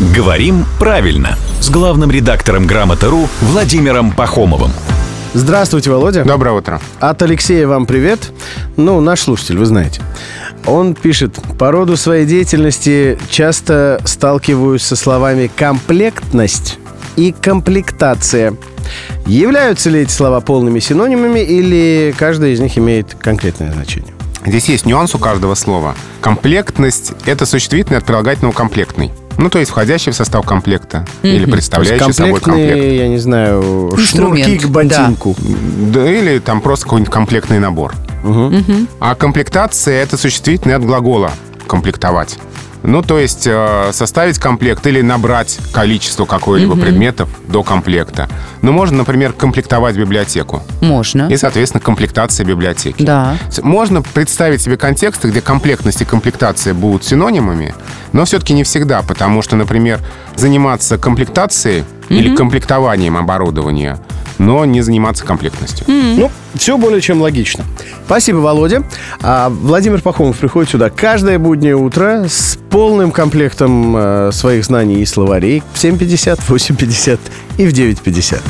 «Говорим правильно» с главным редактором «Грамоты.ру» Владимиром Пахомовым. Здравствуйте, Володя. Доброе утро. От Алексея вам привет. Ну, наш слушатель, вы знаете. Он пишет, по роду своей деятельности часто сталкиваюсь со словами «комплектность» и «комплектация». Являются ли эти слова полными синонимами или каждый из них имеет конкретное значение? Здесь есть нюанс у каждого слова. Комплектность — это существительное от прилагательного комплектный. Ну, то есть входящий в состав комплекта или представляющий собой комплект. я не знаю, Инструмент, шнурки к ботинку. Да, или там просто какой-нибудь комплектный набор. А комплектация — это существительное от глагола «комплектовать». Ну, то есть э, составить комплект или набрать количество какой-либо предметов до комплекта. Ну, можно, например, комплектовать библиотеку. Можно. И, соответственно, комплектация библиотеки. Да. Можно представить себе контексты, где комплектность и комплектация будут синонимами, но все-таки не всегда, потому что, например, заниматься комплектацией или комплектованием оборудования, но не заниматься комплектностью. Ну, все более чем логично. Спасибо, Володя. А Владимир Пахомов приходит сюда каждое буднее утро с полным комплектом э, своих знаний и словарей в 7.50, в 8.50 и в 9.50.